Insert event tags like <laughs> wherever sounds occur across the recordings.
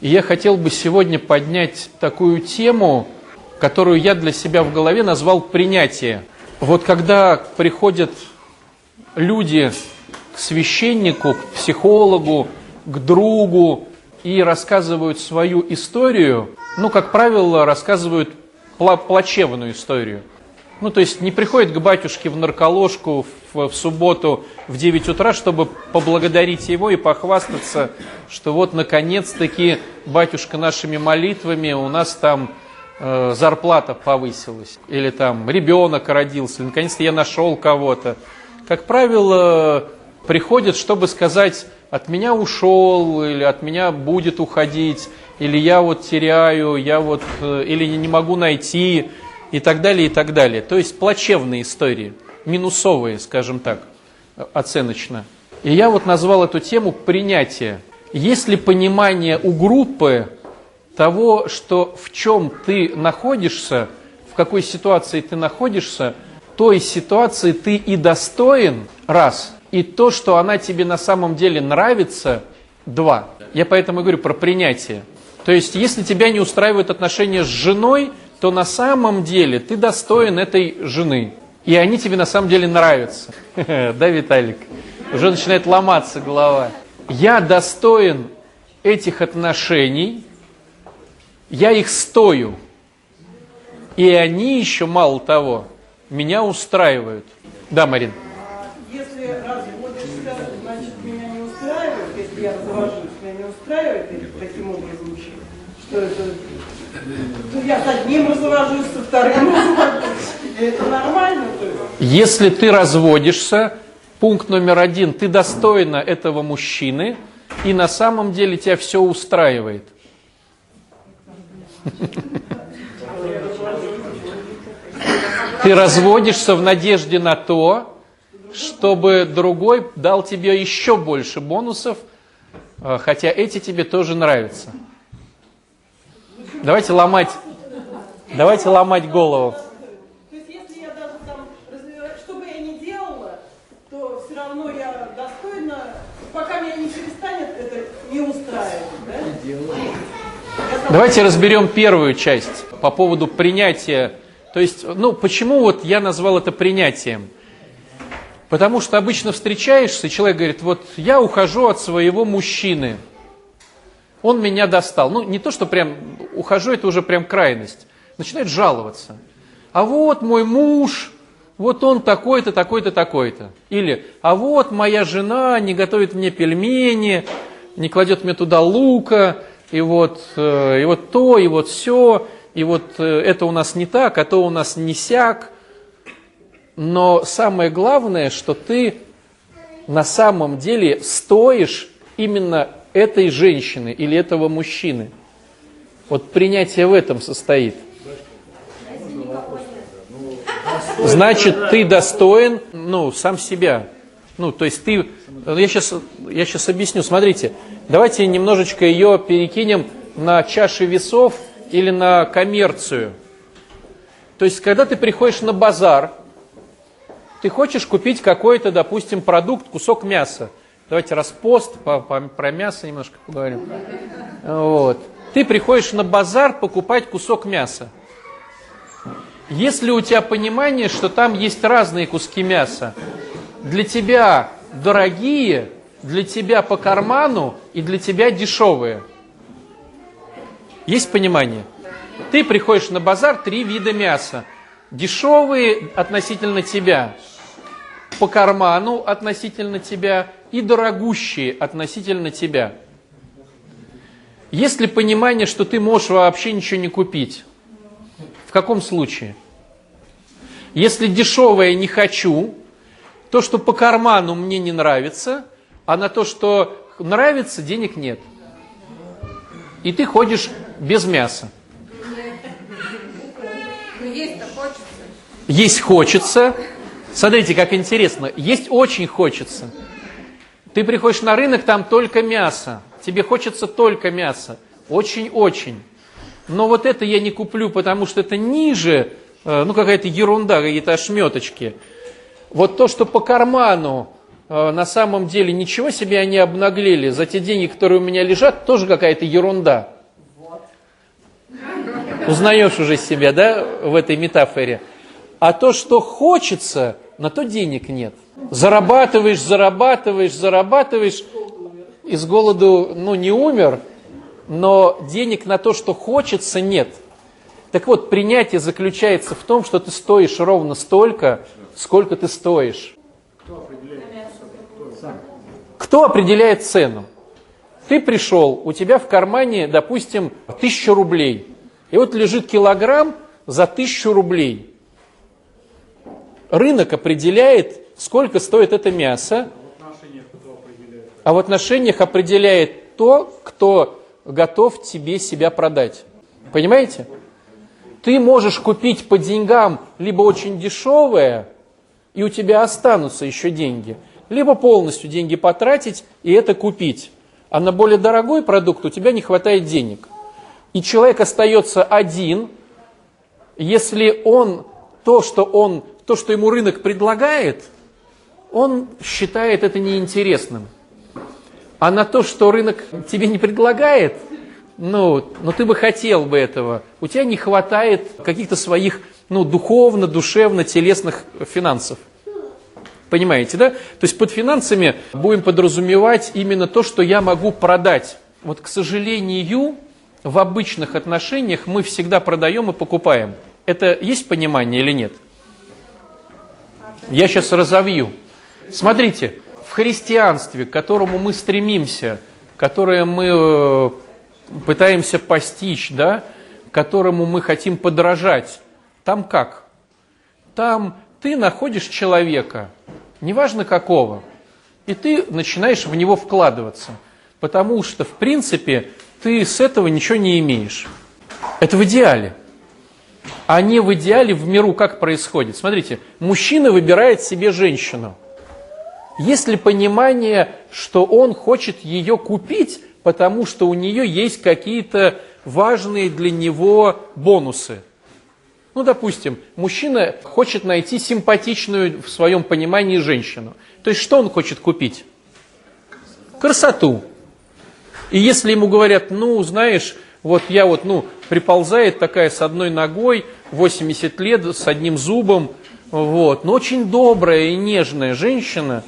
И я хотел бы сегодня поднять такую тему, которую я для себя в голове назвал принятие. Вот когда приходят люди к священнику, к психологу, к другу и рассказывают свою историю, ну, как правило, рассказывают плачевную историю. Ну, то есть не приходит к батюшке в нарколожку в, в субботу в 9 утра, чтобы поблагодарить его и похвастаться, что вот наконец-таки батюшка нашими молитвами у нас там э, зарплата повысилась, или там ребенок родился, или наконец-то я нашел кого-то. Как правило, приходят, чтобы сказать, от меня ушел, или от меня будет уходить, или я вот теряю, я вот, э, или не могу найти, и так далее, и так далее. То есть плачевные истории, минусовые, скажем так, оценочно. И я вот назвал эту тему «принятие». Есть ли понимание у группы того, что в чем ты находишься, в какой ситуации ты находишься, той ситуации ты и достоин, раз, и то, что она тебе на самом деле нравится, два. Я поэтому говорю про принятие. То есть, если тебя не устраивают отношения с женой, то на самом деле ты достоин этой жены. И они тебе на самом деле нравятся. <laughs> Да, Виталик? Уже начинает ломаться голова. Я достоин этих отношений, я их стою. И они еще, мало того, меня устраивают. Да, Марин? Если разводишься, значит, меня не устраивает, если я развожусь, меня не устраивает таким образом, что это я с одним развожусь, со вторым развожусь. Это нормально? Если ты разводишься, пункт номер один, ты достойна этого мужчины, и на самом деле тебя все устраивает. Ты разводишься в надежде на то, чтобы другой дал тебе еще больше бонусов, э, хотя эти тебе тоже нравятся. Давайте ломать, давайте ломать голову. То есть, если я даже там, что бы я ни делала, то все равно я достойна, пока меня не перестанет это не устраивать, да? Давайте разберем первую часть по поводу принятия. То есть, ну, почему вот я назвал это принятием? Потому что обычно встречаешься, человек говорит, вот я ухожу от своего мужчины – он меня достал. Ну, не то, что прям ухожу, это уже прям крайность. Начинает жаловаться. А вот мой муж, вот он такой-то, такой-то, такой-то. Или, а вот моя жена не готовит мне пельмени, не кладет мне туда лука, и вот, э, и вот то, и вот все, и вот э, это у нас не так, а то у нас не сяк. Но самое главное, что ты на самом деле стоишь именно этой женщины или этого мужчины. Вот принятие в этом состоит. Значит, ты достоин, ну, сам себя. Ну, то есть ты, я сейчас, я сейчас объясню, смотрите, давайте немножечко ее перекинем на чаши весов или на коммерцию. То есть, когда ты приходишь на базар, ты хочешь купить какой-то, допустим, продукт, кусок мяса. Давайте распост, по, по, про мясо немножко поговорим. Вот. Ты приходишь на базар покупать кусок мяса. Если у тебя понимание, что там есть разные куски мяса, для тебя дорогие, для тебя по карману и для тебя дешевые. Есть понимание? Ты приходишь на базар, три вида мяса. Дешевые относительно тебя, по карману относительно тебя и дорогущие относительно тебя. Есть ли понимание, что ты можешь вообще ничего не купить? В каком случае? Если дешевое не хочу, то, что по карману мне не нравится, а на то, что нравится, денег нет. И ты ходишь без мяса. Есть хочется. Смотрите, как интересно. Есть очень хочется. Ты приходишь на рынок, там только мясо. Тебе хочется только мясо. Очень-очень. Но вот это я не куплю, потому что это ниже, э, ну какая-то ерунда, какие-то ошметочки. Вот то, что по карману э, на самом деле ничего себе они обнаглели, за те деньги, которые у меня лежат, тоже какая-то ерунда. Узнаешь уже себя, да, в этой метафоре. А то, что хочется, на то денег нет. Зарабатываешь, зарабатываешь, зарабатываешь. Из голоду, ну, не умер, но денег на то, что хочется, нет. Так вот, принятие заключается в том, что ты стоишь ровно столько, сколько ты стоишь. Кто определяет цену? Ты пришел, у тебя в кармане, допустим, тысяча рублей. И вот лежит килограмм за тысячу рублей. Рынок определяет, сколько стоит это мясо. А в отношениях определяет то, кто готов тебе себя продать. Понимаете? Ты можешь купить по деньгам либо очень дешевое, и у тебя останутся еще деньги, либо полностью деньги потратить и это купить. А на более дорогой продукт у тебя не хватает денег. И человек остается один, если он то, что он, то, что ему рынок предлагает, он считает это неинтересным. А на то, что рынок тебе не предлагает, ну, но ты бы хотел бы этого, у тебя не хватает каких-то своих, ну, духовно, душевно, телесных финансов. Понимаете, да? То есть под финансами будем подразумевать именно то, что я могу продать. Вот, к сожалению, в обычных отношениях мы всегда продаем и покупаем. Это есть понимание или нет? Я сейчас разовью. Смотрите, в христианстве, к которому мы стремимся, которое мы э, пытаемся постичь, да, которому мы хотим подражать, там как? Там ты находишь человека, неважно какого, и ты начинаешь в него вкладываться, потому что, в принципе, ты с этого ничего не имеешь. Это в идеале. А не в идеале в миру как происходит. Смотрите, мужчина выбирает себе женщину. Есть ли понимание, что он хочет ее купить, потому что у нее есть какие-то важные для него бонусы? Ну, допустим, мужчина хочет найти симпатичную в своем понимании женщину. То есть, что он хочет купить? Красоту. И если ему говорят, ну, знаешь, вот я вот, ну, приползает такая с одной ногой, 80 лет, с одним зубом, вот, но очень добрая и нежная женщина,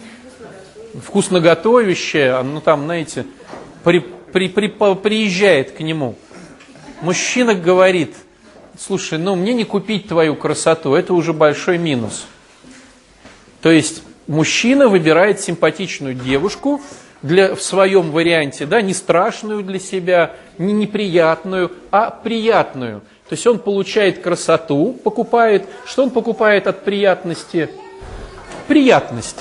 вкусно готовящая, ну, там, знаете, при, при, при, приезжает к нему. Мужчина говорит, слушай, ну, мне не купить твою красоту, это уже большой минус. То есть, мужчина выбирает симпатичную девушку, для, в своем варианте, да, не страшную для себя, не неприятную, а приятную. То есть он получает красоту, покупает. Что он покупает от приятности? Приятность.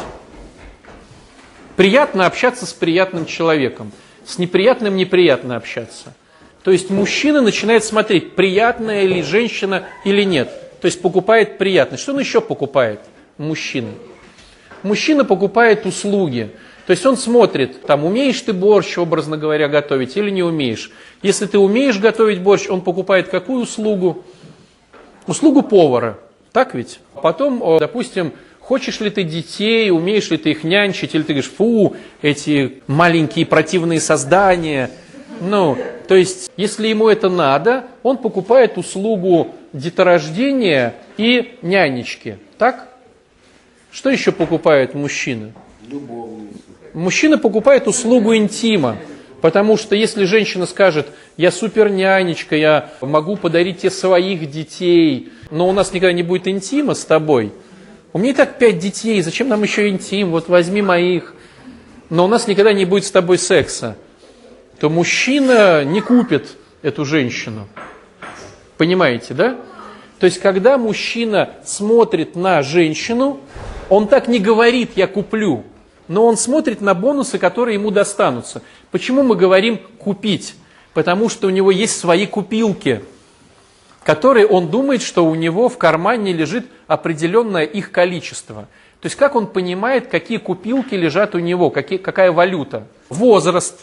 Приятно общаться с приятным человеком. С неприятным неприятно общаться. То есть мужчина начинает смотреть, приятная ли женщина или нет. То есть покупает приятность. Что он еще покупает? Мужчина. Мужчина покупает услуги. То есть он смотрит, там, умеешь ты борщ, образно говоря, готовить или не умеешь. Если ты умеешь готовить борщ, он покупает какую услугу? Услугу повара. Так ведь? Потом, допустим, хочешь ли ты детей, умеешь ли ты их нянчить, или ты говоришь, фу, эти маленькие противные создания. Ну, то есть, если ему это надо, он покупает услугу деторождения и нянечки. Так? Что еще покупает мужчина? Любовницу. Мужчина покупает услугу интима, потому что если женщина скажет, я супер нянечка, я могу подарить тебе своих детей, но у нас никогда не будет интима с тобой, у меня и так пять детей, зачем нам еще интим, вот возьми моих, но у нас никогда не будет с тобой секса, то мужчина не купит эту женщину. Понимаете, да? То есть, когда мужчина смотрит на женщину, он так не говорит «я куплю», но он смотрит на бонусы, которые ему достанутся. Почему мы говорим «купить»? Потому что у него есть свои купилки, которые он думает, что у него в кармане лежит определенное их количество. То есть как он понимает, какие купилки лежат у него, какие, какая валюта? Возраст,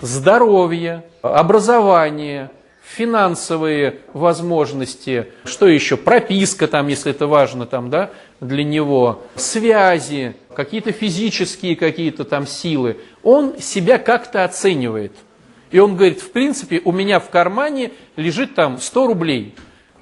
здоровье, образование, финансовые возможности, что еще, прописка там, если это важно там, да, для него, связи, какие-то физические какие-то там силы, он себя как-то оценивает. И он говорит, в принципе, у меня в кармане лежит там 100 рублей.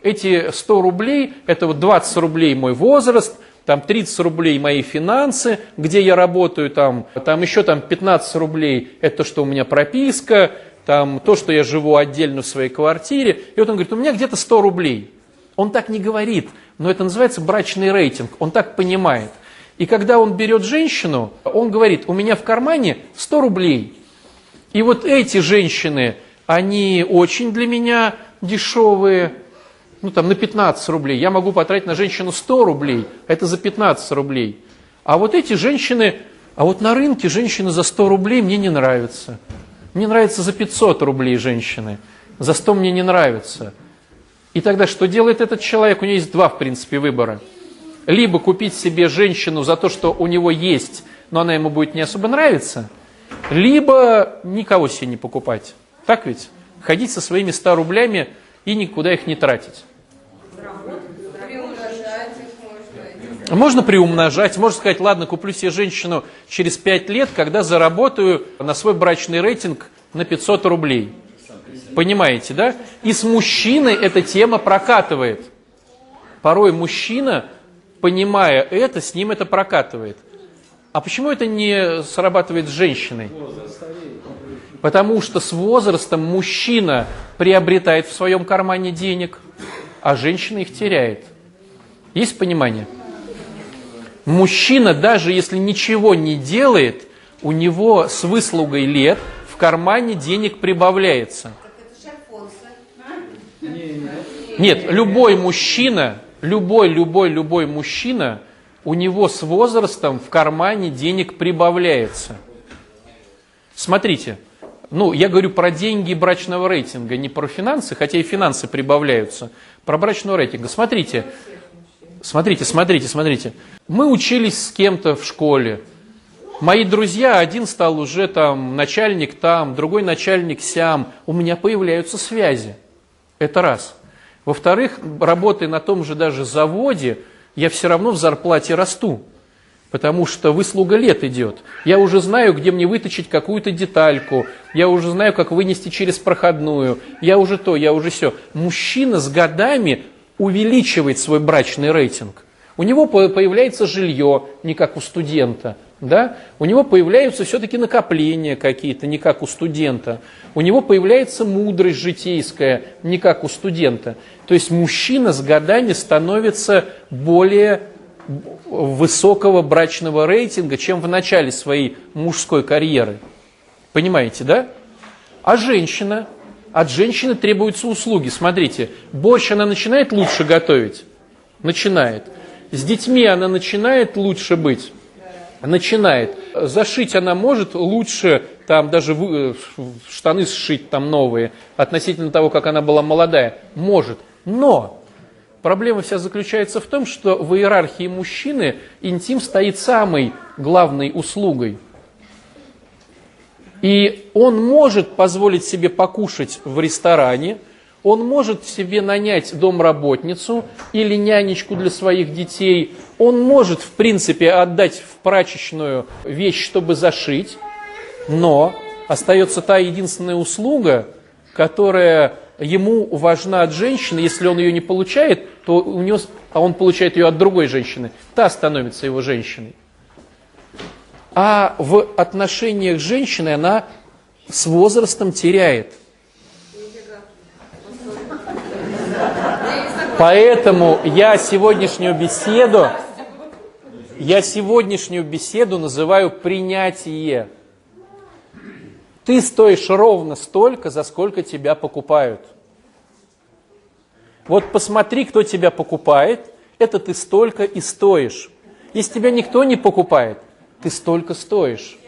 Эти 100 рублей, это вот 20 рублей мой возраст, там 30 рублей мои финансы, где я работаю, там, там еще там 15 рублей, это то, что у меня прописка, там то, что я живу отдельно в своей квартире. И вот он говорит, у меня где-то 100 рублей. Он так не говорит, но это называется брачный рейтинг, он так понимает. И когда он берет женщину, он говорит, у меня в кармане 100 рублей. И вот эти женщины, они очень для меня дешевые, ну там на 15 рублей. Я могу потратить на женщину 100 рублей, это за 15 рублей. А вот эти женщины, а вот на рынке женщины за 100 рублей мне не нравятся. Мне нравится за 500 рублей женщины, за 100 мне не нравится. И тогда что делает этот человек? У него есть два, в принципе, выбора. Либо купить себе женщину за то, что у него есть, но она ему будет не особо нравиться, либо никого себе не покупать. Так ведь? Ходить со своими 100 рублями и никуда их не тратить. Можно приумножать, можно сказать, ладно, куплю себе женщину через 5 лет, когда заработаю на свой брачный рейтинг на 500 рублей. Понимаете, да? И с мужчиной эта тема прокатывает. Порой мужчина, понимая это, с ним это прокатывает. А почему это не срабатывает с женщиной? Потому что с возрастом мужчина приобретает в своем кармане денег, а женщина их теряет. Есть понимание? Мужчина, даже если ничего не делает, у него с выслугой лет в кармане денег прибавляется. Нет, любой мужчина, любой, любой, любой мужчина, у него с возрастом в кармане денег прибавляется. Смотрите, ну, я говорю про деньги брачного рейтинга, не про финансы, хотя и финансы прибавляются, про брачного рейтинга. Смотрите, смотрите, смотрите, смотрите. Мы учились с кем-то в школе. Мои друзья, один стал уже там начальник там, другой начальник сям. У меня появляются связи. Это раз. Во-вторых, работая на том же даже заводе, я все равно в зарплате расту. Потому что выслуга лет идет. Я уже знаю, где мне выточить какую-то детальку. Я уже знаю, как вынести через проходную. Я уже то, я уже все. Мужчина с годами увеличивает свой брачный рейтинг. У него появляется жилье, не как у студента. Да? У него появляются все-таки накопления какие-то, не как у студента. У него появляется мудрость житейская, не как у студента. То есть мужчина с годами становится более высокого брачного рейтинга, чем в начале своей мужской карьеры. Понимаете, да? А женщина? От женщины требуются услуги. Смотрите, борщ она начинает лучше готовить? Начинает. С детьми она начинает лучше быть? Начинает. Зашить она может лучше, там даже э, штаны сшить там новые, относительно того, как она была молодая? Может. Но проблема вся заключается в том, что в иерархии мужчины интим стоит самой главной услугой. И он может позволить себе покушать в ресторане, он может себе нанять домработницу или нянечку для своих детей. Он может, в принципе, отдать в прачечную вещь, чтобы зашить. Но остается та единственная услуга, которая ему важна от женщины. Если он ее не получает, то у него, а он получает ее от другой женщины, та становится его женщиной. А в отношениях с женщиной она с возрастом теряет – Поэтому я сегодняшнюю беседу, я сегодняшнюю беседу называю принятие. Ты стоишь ровно столько, за сколько тебя покупают. Вот посмотри, кто тебя покупает, это ты столько и стоишь. Если тебя никто не покупает, ты столько стоишь.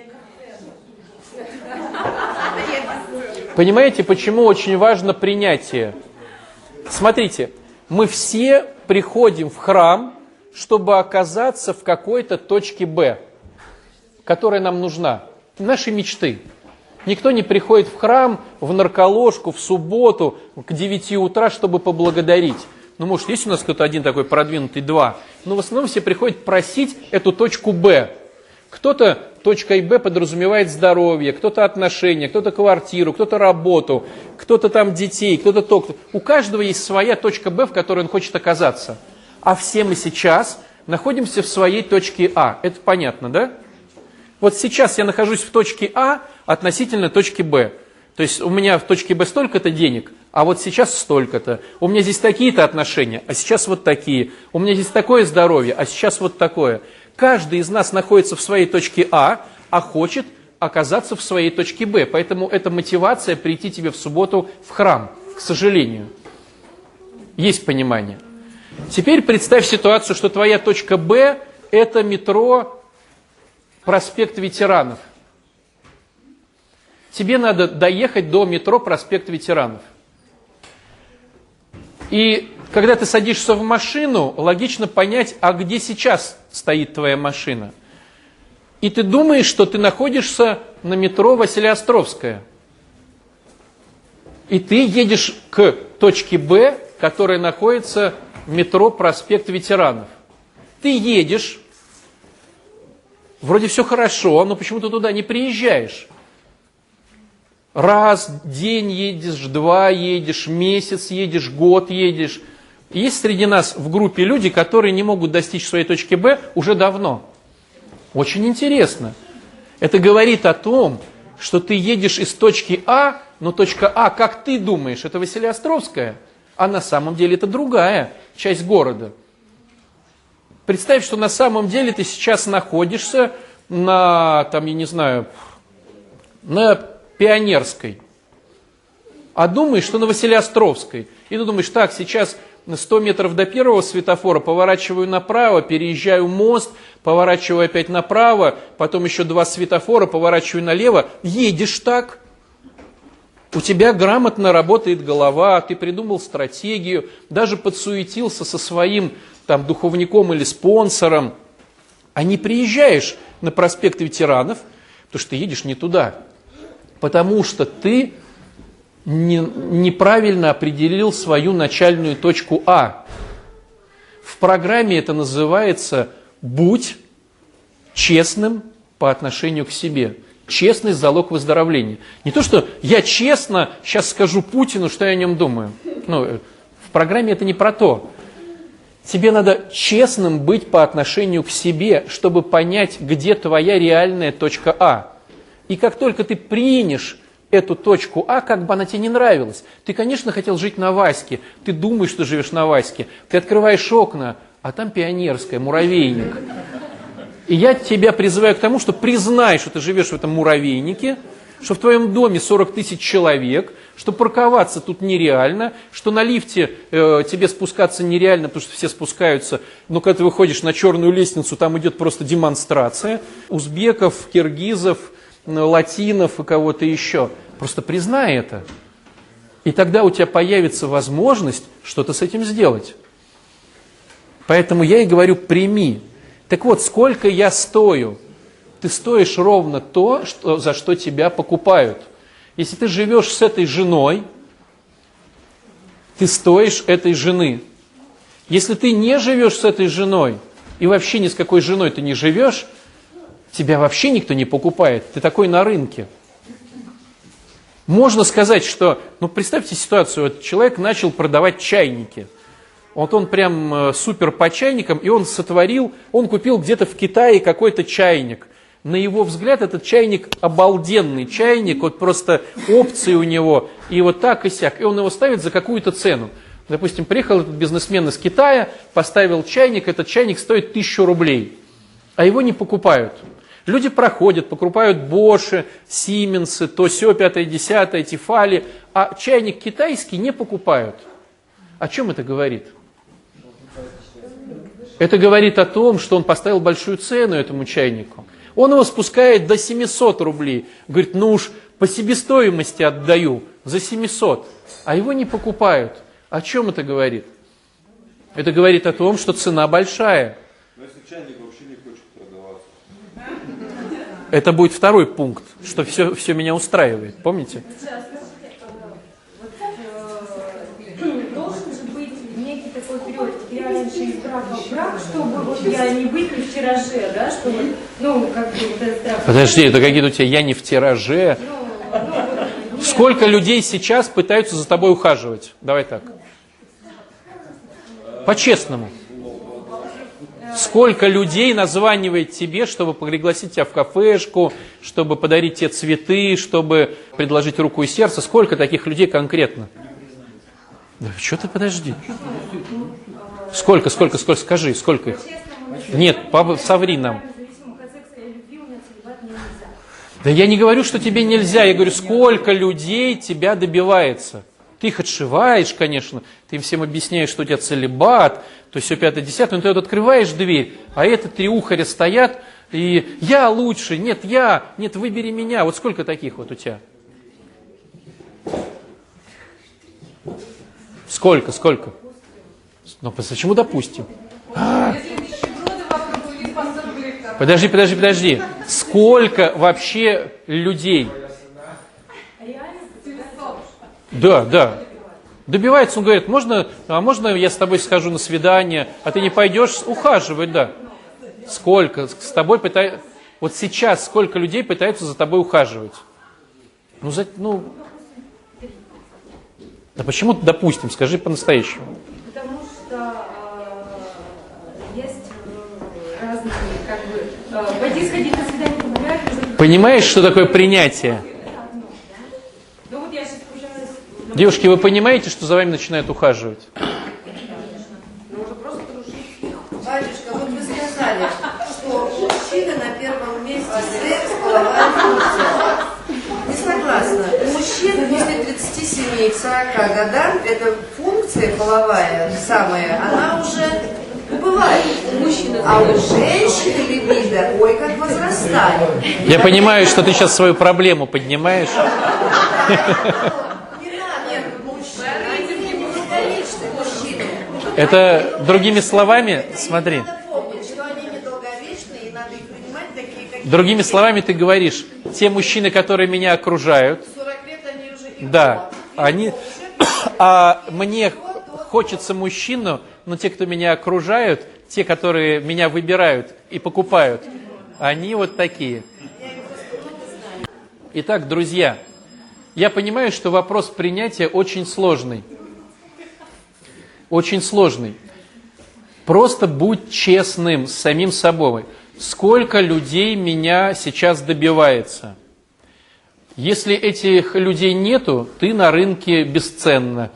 Понимаете, почему очень важно принятие? Смотрите, мы все приходим в храм, чтобы оказаться в какой-то точке Б, которая нам нужна. Наши мечты. Никто не приходит в храм, в нарколожку, в субботу к 9 утра, чтобы поблагодарить. Ну, может, есть у нас кто-то один такой продвинутый, два. Но в основном все приходят просить эту точку Б. Кто-то точкой Б подразумевает здоровье, кто-то отношения, кто-то квартиру, кто-то работу, кто-то там детей, кто-то то. У каждого есть своя точка Б, в которой он хочет оказаться. А все мы сейчас находимся в своей точке А. Это понятно, да? Вот сейчас я нахожусь в точке А относительно точки Б. То есть у меня в точке Б столько-то денег, а вот сейчас столько-то. У меня здесь такие-то отношения, а сейчас вот такие. У меня здесь такое здоровье, а сейчас вот такое. Каждый из нас находится в своей точке А, а хочет оказаться в своей точке Б. Поэтому это мотивация прийти тебе в субботу в храм, к сожалению. Есть понимание. Теперь представь ситуацию, что твоя точка Б – это метро проспект ветеранов. Тебе надо доехать до метро проспект ветеранов. И когда ты садишься в машину, логично понять, а где сейчас стоит твоя машина. И ты думаешь, что ты находишься на метро Василиостровская. И ты едешь к точке Б, которая находится метро проспект ветеранов. Ты едешь, вроде все хорошо, но почему-то туда не приезжаешь. Раз, день едешь, два едешь, месяц едешь, год едешь – есть среди нас в группе люди, которые не могут достичь своей точки Б уже давно. Очень интересно. Это говорит о том, что ты едешь из точки А, но точка А, как ты думаешь, это Василиостровская, а на самом деле это другая часть города. Представь, что на самом деле ты сейчас находишься на, там, я не знаю, на Пионерской, а думаешь, что на Василиостровской. И ты думаешь, так, сейчас 100 метров до первого светофора, поворачиваю направо, переезжаю мост, поворачиваю опять направо, потом еще два светофора, поворачиваю налево, едешь так. У тебя грамотно работает голова, ты придумал стратегию, даже подсуетился со своим там, духовником или спонсором, а не приезжаешь на проспект ветеранов, потому что ты едешь не туда, потому что ты не, неправильно определил свою начальную точку А. В программе это называется «Будь честным по отношению к себе». Честность – залог выздоровления. Не то, что я честно сейчас скажу Путину, что я о нем думаю. Ну, в программе это не про то. Тебе надо честным быть по отношению к себе, чтобы понять, где твоя реальная точка А. И как только ты принешь эту точку А, как бы она тебе не нравилась. Ты, конечно, хотел жить на Ваське, ты думаешь, что живешь на Ваське, ты открываешь окна, а там пионерская, муравейник. И я тебя призываю к тому, что признай, что ты живешь в этом муравейнике, что в твоем доме 40 тысяч человек, что парковаться тут нереально, что на лифте э, тебе спускаться нереально, потому что все спускаются, но когда ты выходишь на черную лестницу, там идет просто демонстрация. Узбеков, киргизов, латинов и кого-то еще. Просто признай это. И тогда у тебя появится возможность что-то с этим сделать. Поэтому я и говорю, прими. Так вот, сколько я стою? Ты стоишь ровно то, что, за что тебя покупают. Если ты живешь с этой женой, ты стоишь этой жены. Если ты не живешь с этой женой, и вообще ни с какой женой ты не живешь, тебя вообще никто не покупает, ты такой на рынке. Можно сказать, что, ну представьте ситуацию, вот человек начал продавать чайники. Вот он прям э, супер по чайникам, и он сотворил, он купил где-то в Китае какой-то чайник. На его взгляд этот чайник обалденный чайник, вот просто опции у него, и вот так и сяк. И он его ставит за какую-то цену. Допустим, приехал этот бизнесмен из Китая, поставил чайник, этот чайник стоит тысячу рублей, а его не покупают. Люди проходят, покупают Боши, Сименсы, то все, пятое, десятое, Тефали, а чайник китайский не покупают. О чем это говорит? Это говорит о том, что он поставил большую цену этому чайнику. Он его спускает до 700 рублей. Говорит, ну уж по себестоимости отдаю за 700. А его не покупают. О чем это говорит? Это говорит о том, что цена большая. Но если чайник это будет второй пункт, что все, все меня устраивает. Помните? Должен же быть некий такой период, я раньше из брак, чтобы вот я не быть не в тираже, да, что вот, ну, как бы вот этот страх. Подожди, это какие-то у тебя я не в тираже. Ну, ну, вот, Сколько людей сейчас пытаются за тобой ухаживать? Давай так. По-честному. Сколько людей названивает тебе, чтобы пригласить тебя в кафешку, чтобы подарить тебе цветы, чтобы предложить руку и сердце? Сколько таких людей конкретно? Да что ты подожди. Сколько, сколько, сколько, скажи, сколько их? Нет, по- соври нам. Да я не говорю, что тебе нельзя, я говорю, сколько людей тебя добивается. Ты их отшиваешь, конечно, ты им всем объясняешь, что у тебя целебат, то все пятое, десятое, но ты вот открываешь дверь, а это три ухаря стоят, и я лучше, нет, я, нет, выбери меня. Вот сколько таких вот у тебя? Сколько, сколько? Ну, почему допустим? Подожди, подожди, подожди. Сколько вообще людей? Да, да. Добивается, он говорит, можно, а можно я с тобой схожу на свидание, а ты не пойдешь ухаживать, да. Сколько? С тобой пытаются... Вот сейчас сколько людей пытаются за тобой ухаживать? Ну, за, ну... Да почему, допустим, скажи по-настоящему. Потому что э, есть э, разные, как бы, э, пойти сходить на свидание помогает. Понимаешь, что такое принятие? Ну ну, Девушки, вы понимаете, что за вами начинают ухаживать? Батюшка, вот вы сказали, что у мужчины на первом месте секс, половая функция. Не согласна. У мужчин после 37 к 40 годам эта функция половая, самая, она уже убывает. А у женщины либидо, ой, как возрастает. Я понимаю, что ты сейчас свою проблему поднимаешь. Это другими словами, смотри, другими словами ты говоришь, те мужчины, которые меня окружают, 40 лет они уже и да, они, а мне хочется мужчину, но те, кто меня окружают, те, которые меня выбирают и покупают, они вот такие. Итак, друзья, я понимаю, что вопрос принятия очень сложный. Очень сложный. Просто будь честным с самим собой. Сколько людей меня сейчас добивается? Если этих людей нету, ты на рынке бесценна.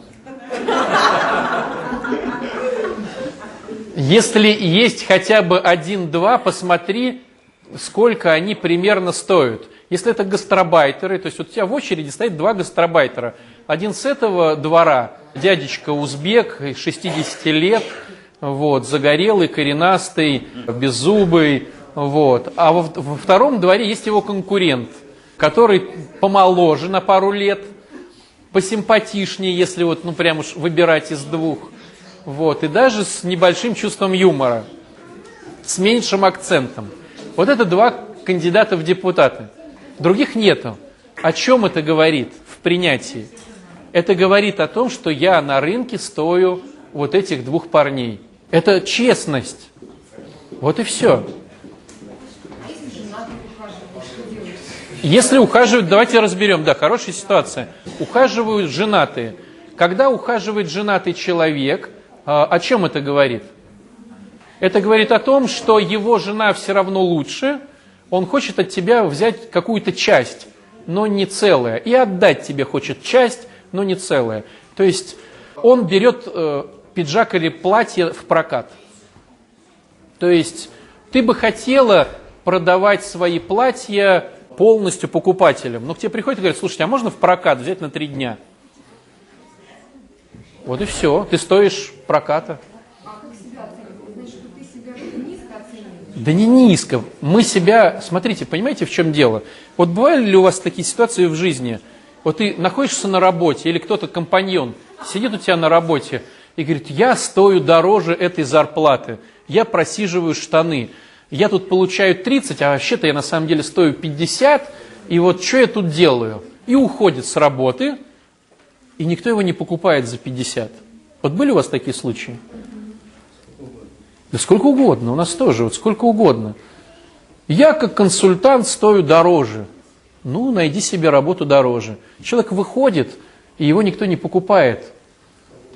Если есть хотя бы один-два, посмотри, сколько они примерно стоят. Если это гастробайтеры, то есть вот у тебя в очереди стоит два гастробайтера. Один с этого двора, дядечка узбек, 60 лет, вот, загорелый, коренастый, беззубый, вот. А во, во втором дворе есть его конкурент, который помоложе на пару лет, посимпатичнее, если вот, ну, прям уж выбирать из двух. Вот, и даже с небольшим чувством юмора, с меньшим акцентом. Вот это два кандидата в депутаты. Других нету. О чем это говорит в принятии? Это говорит о том, что я на рынке стою вот этих двух парней. Это честность. Вот и все. Если ухаживают, давайте разберем, да, хорошая ситуация. Ухаживают женатые. Когда ухаживает женатый человек, о чем это говорит? Это говорит о том, что его жена все равно лучше, он хочет от тебя взять какую-то часть, но не целое, и отдать тебе хочет часть, но не целое. То есть он берет э, пиджак или платье в прокат. То есть ты бы хотела продавать свои платья полностью покупателям, но к тебе приходит и говорит, слушайте, а можно в прокат взять на три дня? Вот и все, ты стоишь проката. Да не низко. Мы себя, смотрите, понимаете, в чем дело? Вот бывали ли у вас такие ситуации в жизни? Вот ты находишься на работе, или кто-то, компаньон, сидит у тебя на работе и говорит, я стою дороже этой зарплаты, я просиживаю штаны, я тут получаю 30, а вообще-то я на самом деле стою 50, и вот что я тут делаю? И уходит с работы, и никто его не покупает за 50. Вот были у вас такие случаи? Да сколько угодно, у нас тоже, вот сколько угодно. Я как консультант стою дороже. Ну, найди себе работу дороже. Человек выходит, и его никто не покупает.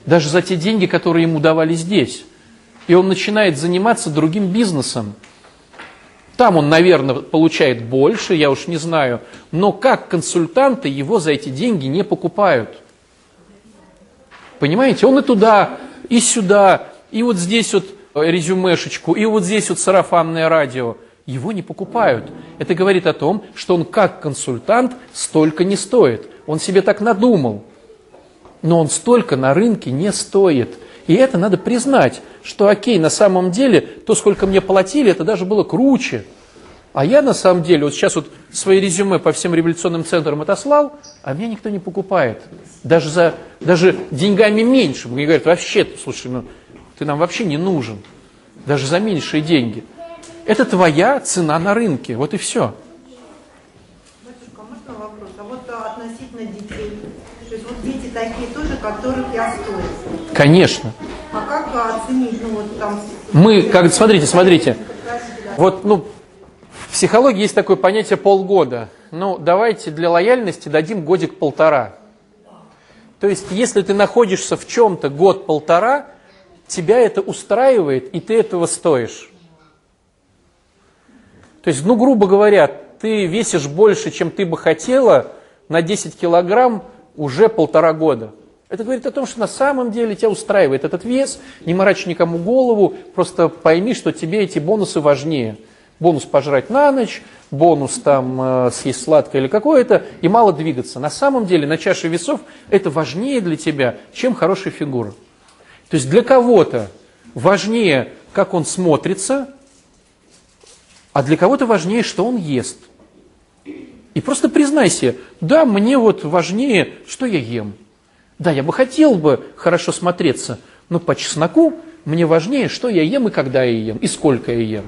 Даже за те деньги, которые ему давали здесь. И он начинает заниматься другим бизнесом. Там он, наверное, получает больше, я уж не знаю. Но как консультанты его за эти деньги не покупают. Понимаете, он и туда, и сюда, и вот здесь вот резюмешечку, и вот здесь вот сарафанное радио. Его не покупают. Это говорит о том, что он как консультант столько не стоит. Он себе так надумал. Но он столько на рынке не стоит. И это надо признать, что окей, на самом деле, то, сколько мне платили, это даже было круче. А я на самом деле, вот сейчас вот свои резюме по всем революционным центрам отослал, а меня никто не покупает. Даже, за, даже деньгами меньше. Мне говорят, вообще, слушай, ну, ты нам вообще не нужен. Даже за меньшие деньги. Это твоя цена на рынке. Вот и все. Батюшка, можно вопрос? А вот а, относительно детей. То есть вот дети такие тоже, которых я стою. Конечно. А как оценить, ну вот там... Мы, как, смотрите, смотрите. Вот, ну, психологии есть такое понятие полгода. Ну, давайте для лояльности дадим годик-полтора. То есть, если ты находишься в чем-то год-полтора, тебя это устраивает, и ты этого стоишь. То есть, ну, грубо говоря, ты весишь больше, чем ты бы хотела, на 10 килограмм уже полтора года. Это говорит о том, что на самом деле тебя устраивает этот вес, не морочь никому голову, просто пойми, что тебе эти бонусы важнее. Бонус пожрать на ночь, бонус там э, съесть сладкое или какое-то, и мало двигаться. На самом деле на чаше весов это важнее для тебя, чем хорошая фигура. То есть для кого-то важнее, как он смотрится, а для кого-то важнее, что он ест. И просто признайся, да, мне вот важнее, что я ем. Да, я бы хотел бы хорошо смотреться, но по чесноку мне важнее, что я ем и когда я ем, и сколько я ем.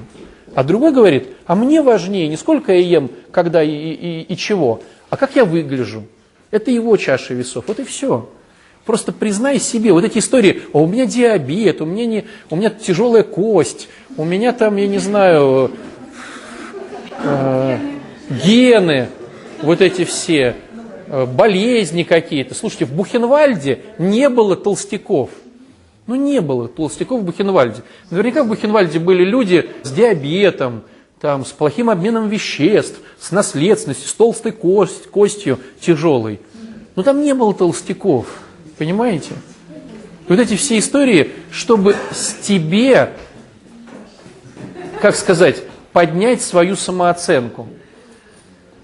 А другой говорит, а мне важнее не сколько я ем, когда и, и, и чего, а как я выгляжу. Это его чаша весов, вот и все. Просто признай себе, вот эти истории, а у меня диабет, у меня, не, у меня тяжелая кость, у меня там, я не знаю, э, гены, вот эти все, э, болезни какие-то. Слушайте, в Бухенвальде не было толстяков. Ну, не было толстяков в Бухенвальде. Наверняка в Бухенвальде были люди с диабетом, там, с плохим обменом веществ, с наследственностью, с толстой кость, костью тяжелой. Но там не было толстяков. Понимаете? Вот эти все истории, чтобы с тебе, как сказать, поднять свою самооценку.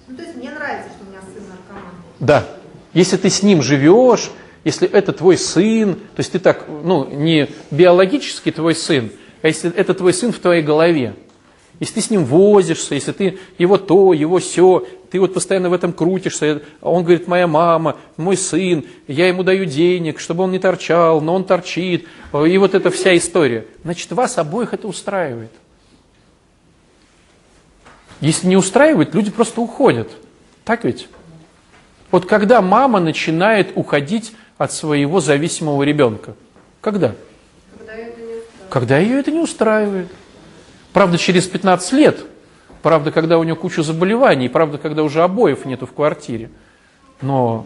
Ну, то есть мне нравится, что у меня сын наркоман. Да. Если ты с ним живешь, если это твой сын, то есть ты так, ну, не биологически твой сын, а если это твой сын в твоей голове. Если ты с ним возишься, если ты его то, его все, ты вот постоянно в этом крутишься, он говорит, моя мама, мой сын, я ему даю денег, чтобы он не торчал, но он торчит, и вот эта вся история. Значит, вас обоих это устраивает. Если не устраивает, люди просто уходят. Так ведь? Вот когда мама начинает уходить от своего зависимого ребенка? Когда? Когда ее это не устраивает. Правда, через 15 лет, правда, когда у нее куча заболеваний, правда, когда уже обоев нету в квартире. Но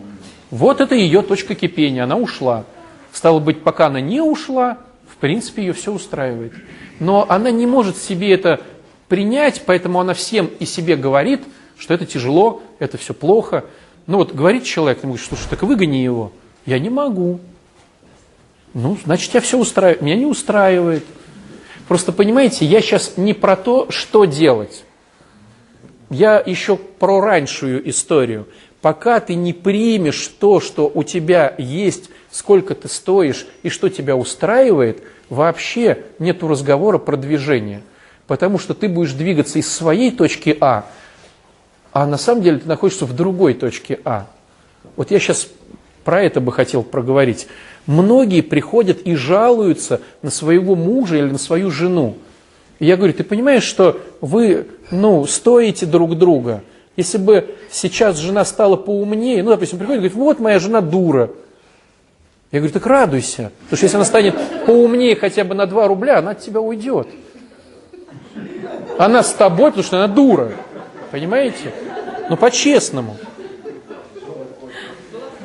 вот это ее точка кипения, она ушла. Стало быть, пока она не ушла, в принципе, ее все устраивает. Но она не может себе это принять, поэтому она всем и себе говорит, что это тяжело, это все плохо. Ну вот говорит человек, ему слушай, так выгони его. Я не могу. Ну, значит, тебя все устраивает. Меня не устраивает. Просто понимаете, я сейчас не про то, что делать. Я еще про раньшую историю. Пока ты не примешь то, что у тебя есть, сколько ты стоишь и что тебя устраивает, вообще нету разговора про движение. Потому что ты будешь двигаться из своей точки А, а на самом деле ты находишься в другой точке А. Вот я сейчас про это бы хотел проговорить. Многие приходят и жалуются на своего мужа или на свою жену. Я говорю, ты понимаешь, что вы, ну, стоите друг друга. Если бы сейчас жена стала поумнее, ну, допустим, приходит и говорит, вот моя жена дура. Я говорю, так радуйся. Потому что если она станет поумнее хотя бы на 2 рубля, она от тебя уйдет. Она с тобой, потому что она дура. Понимаете? Ну, по-честному.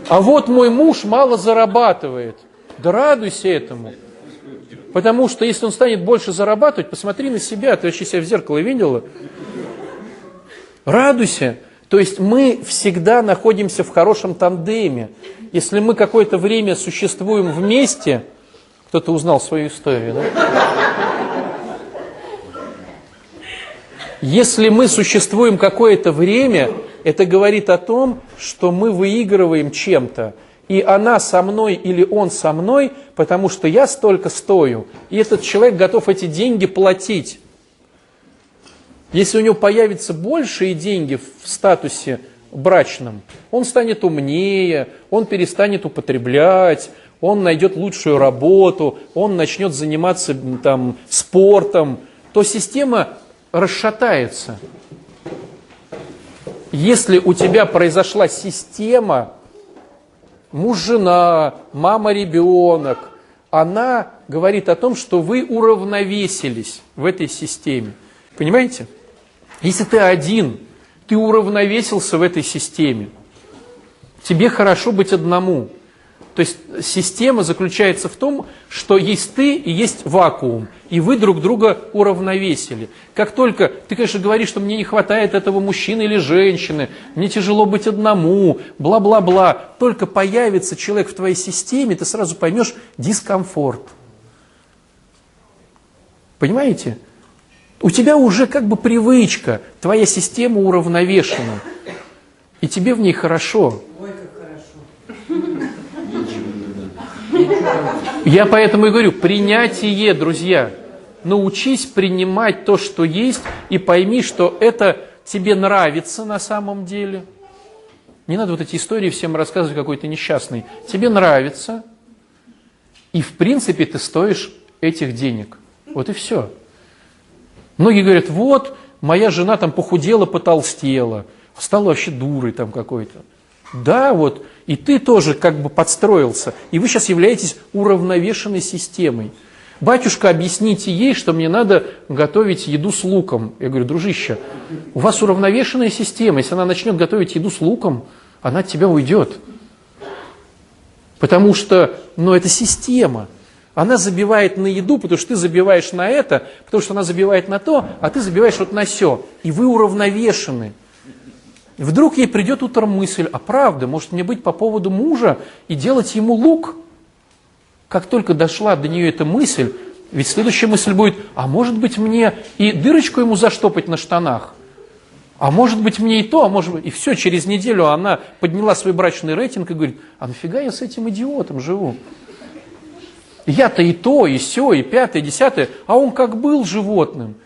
А вот мой муж мало зарабатывает. Да радуйся этому. Потому что если он станет больше зарабатывать, посмотри на себя, ты вообще себя в зеркало видела? Радуйся. То есть мы всегда находимся в хорошем тандеме. Если мы какое-то время существуем вместе, кто-то узнал свою историю, да? Если мы существуем какое-то время, это говорит о том, что мы выигрываем чем-то. И она со мной или он со мной, потому что я столько стою, и этот человек готов эти деньги платить. Если у него появятся большие деньги в статусе брачном, он станет умнее, он перестанет употреблять, он найдет лучшую работу, он начнет заниматься там, спортом, то система расшатается. Если у тебя произошла система, муж-жена, мама-ребенок, она говорит о том, что вы уравновесились в этой системе. Понимаете? Если ты один, ты уравновесился в этой системе. Тебе хорошо быть одному. То есть система заключается в том, что есть ты и есть вакуум, и вы друг друга уравновесили. Как только ты, конечно, говоришь, что мне не хватает этого мужчины или женщины, мне тяжело быть одному, бла-бла-бла, только появится человек в твоей системе, ты сразу поймешь дискомфорт. Понимаете? У тебя уже как бы привычка, твоя система уравновешена, и тебе в ней хорошо. Ой, как хорошо. Я поэтому и говорю, принятие, друзья. Научись принимать то, что есть, и пойми, что это тебе нравится на самом деле. Не надо вот эти истории всем рассказывать какой-то несчастный. Тебе нравится, и в принципе ты стоишь этих денег. Вот и все. Многие говорят, вот, моя жена там похудела, потолстела, стала вообще дурой там какой-то. Да, вот, и ты тоже как бы подстроился, и вы сейчас являетесь уравновешенной системой. Батюшка, объясните ей, что мне надо готовить еду с луком. Я говорю, дружище, у вас уравновешенная система. Если она начнет готовить еду с луком, она от тебя уйдет. Потому что, ну, это система. Она забивает на еду, потому что ты забиваешь на это, потому что она забивает на то, а ты забиваешь вот на все. И вы уравновешены. Вдруг ей придет утром мысль, а правда, может мне быть по поводу мужа и делать ему лук? Как только дошла до нее эта мысль, ведь следующая мысль будет, а может быть мне и дырочку ему заштопать на штанах? А может быть мне и то, а может быть... И все, через неделю она подняла свой брачный рейтинг и говорит, а нафига я с этим идиотом живу? Я-то и то, и все, и пятое, и десятое, а он как был животным.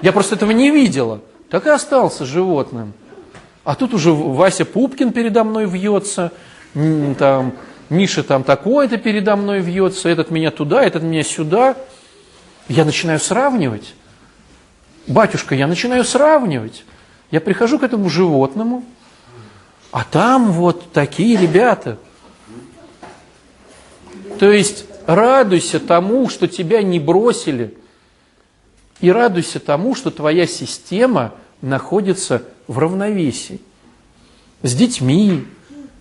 Я просто этого не видела, так и остался животным. А тут уже Вася Пупкин передо мной вьется, там, Миша там такой-то передо мной вьется, этот меня туда, этот меня сюда. Я начинаю сравнивать. Батюшка, я начинаю сравнивать. Я прихожу к этому животному, а там вот такие ребята. То есть радуйся тому, что тебя не бросили, и радуйся тому, что твоя система находится в равновесии. С детьми,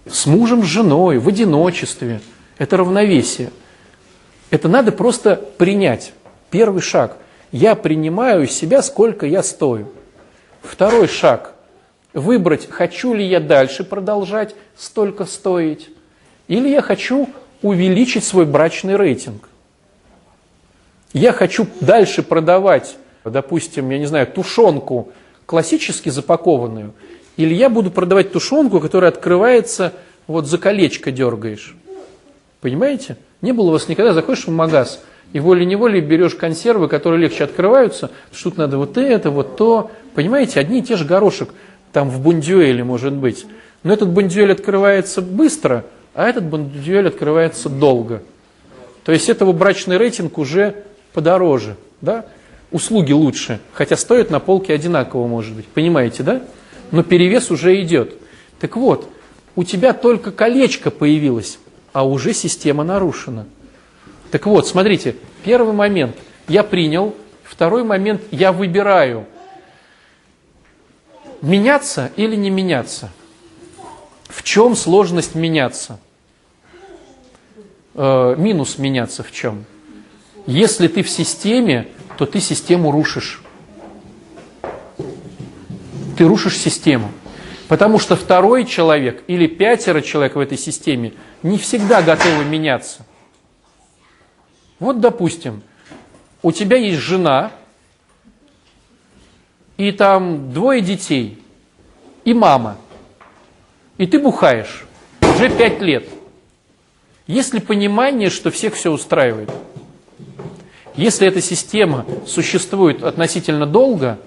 с мужем, с женой, в одиночестве. Это равновесие. Это надо просто принять. Первый шаг. Я принимаю себя, сколько я стою. Второй шаг. Выбрать, хочу ли я дальше продолжать столько стоить, или я хочу увеличить свой брачный рейтинг. Я хочу дальше продавать, допустим, я не знаю, тушенку классически запакованную, или я буду продавать тушенку, которая открывается, вот за колечко дергаешь. Понимаете? Не было у вас никогда, заходишь в магаз, и волей-неволей берешь консервы, которые легче открываются, что тут надо вот это, вот то. Понимаете, одни и те же горошек там в бундюэле может быть. Но этот бундюэль открывается быстро, а этот бундюэль открывается долго. То есть этого брачный рейтинг уже подороже, да? Услуги лучше, хотя стоят на полке одинаково, может быть. Понимаете, да? Но перевес уже идет. Так вот, у тебя только колечко появилось, а уже система нарушена. Так вот, смотрите, первый момент я принял, второй момент я выбираю, меняться или не меняться. В чем сложность меняться? Э, минус меняться в чем? Если ты в системе, то ты систему рушишь. Ты рушишь систему. Потому что второй человек или пятеро человек в этой системе не всегда готовы меняться. Вот, допустим, у тебя есть жена, и там двое детей, и мама, и ты бухаешь уже пять лет. Есть ли понимание, что всех все устраивает? Если эта система существует относительно долго,